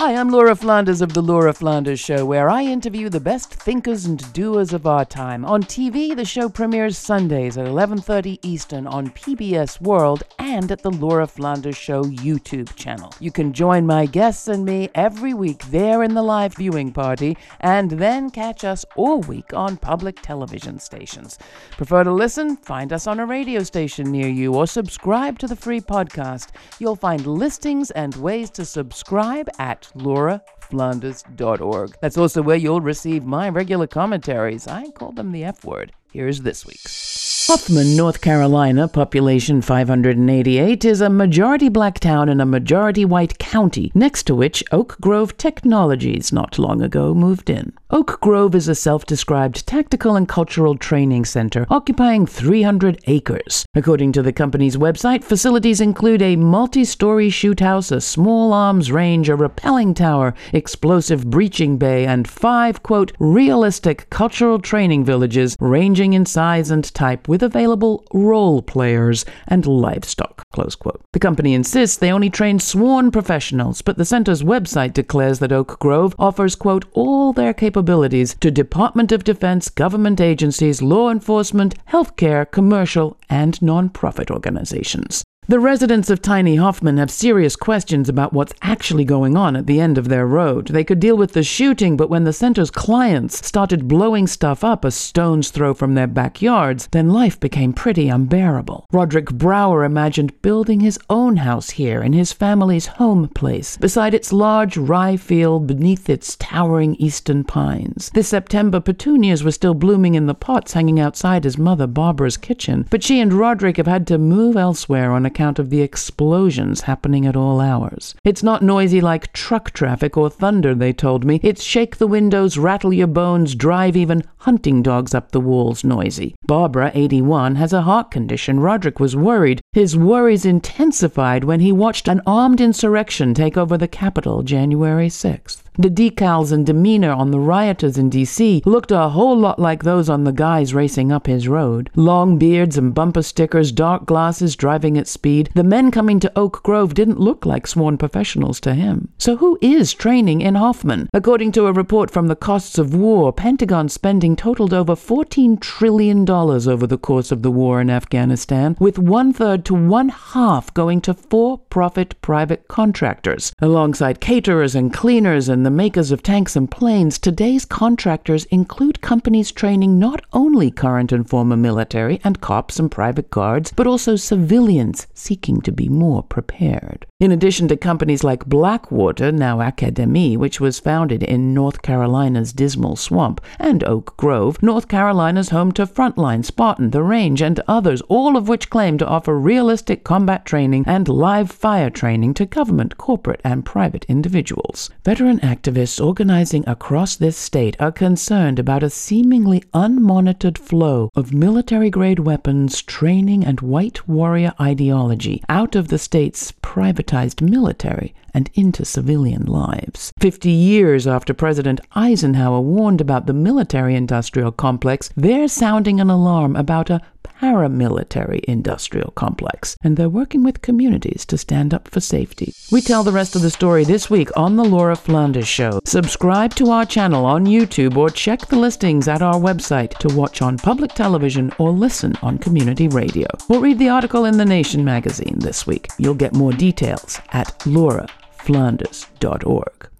Hi, I'm Laura Flanders of The Laura Flanders Show, where I interview the best thinkers and doers of our time. On TV, the show premieres Sundays at 11:30 Eastern on PBS World and at the Laura Flanders Show YouTube channel. You can join my guests and me every week there in the live viewing party and then catch us all week on public television stations. Prefer to listen? Find us on a radio station near you or subscribe to the free podcast. You'll find listings and ways to subscribe at lauraflanders.org. That's also where you'll receive my regular commentaries. I call them the F word. Here's this week's. Hoffman, North Carolina, population 588, is a majority black town in a majority white county, next to which Oak Grove Technologies not long ago moved in. Oak Grove is a self described tactical and cultural training center occupying 300 acres. According to the company's website, facilities include a multi story shoot house, a small arms range, a rappelling tower, explosive breaching bay, and five, quote, realistic cultural training villages ranging in size and type with available role players and livestock. The company insists they only train sworn professionals, but the center's website declares that Oak Grove offers, quote, all their capabilities to Department of Defense, government agencies, law enforcement, healthcare, commercial, and nonprofit organizations. The residents of Tiny Hoffman have serious questions about what's actually going on at the end of their road. They could deal with the shooting, but when the center's clients started blowing stuff up a stone's throw from their backyards, then life became pretty unbearable. Roderick Brower imagined building his own house here in his family's home place, beside its large rye field beneath its towering eastern pines. This September, petunias were still blooming in the pots hanging outside his mother Barbara's kitchen, but she and Roderick have had to move elsewhere on account of the explosions happening at all hours. It's not noisy like truck traffic or thunder, they told me. It's shake the windows, rattle your bones, drive even hunting dogs up the walls noisy. Barbara, 81, has a heart condition. Roderick was worried. His worries intensified when he watched an armed insurrection take over the Capitol January 6th. The decals and demeanor on the rioters in D.C. looked a whole lot like those on the guys racing up his road. Long beards and bumper stickers, dark glasses driving at speed. The men coming to Oak Grove didn't look like sworn professionals to him. So who is training in Hoffman? According to a report from the Costs of War, Pentagon spending totaled over $14 trillion over the course of the war in Afghanistan, with one third to one half going to for profit private contractors. Alongside caterers and cleaners and the makers of tanks and planes, today's contractors include companies training not only current and former military and cops and private guards, but also civilians seeking to be more prepared. In addition to companies like Blackwater, now Academi, which was founded in North Carolina's Dismal Swamp, and Oak Grove, North Carolina's home to Frontline, Spartan, The Range, and others, all of which claim to offer realistic combat training and live fire training to government, corporate, and private individuals. Veteran activists organizing across this state are concerned about a seemingly unmonitored flow of military grade weapons, training, and white warrior ideology out of the state's privatized military and into civilian lives. Fifty years after President Eisenhower warned about the military industrial complex, they're sounding alarm about a paramilitary industrial complex, and they're working with communities to stand up for safety. We tell the rest of the story this week on The Laura Flanders Show. Subscribe to our channel on YouTube or check the listings at our website to watch on public television or listen on community radio. Or read the article in The Nation magazine this week. You'll get more details at lauraflanders.org.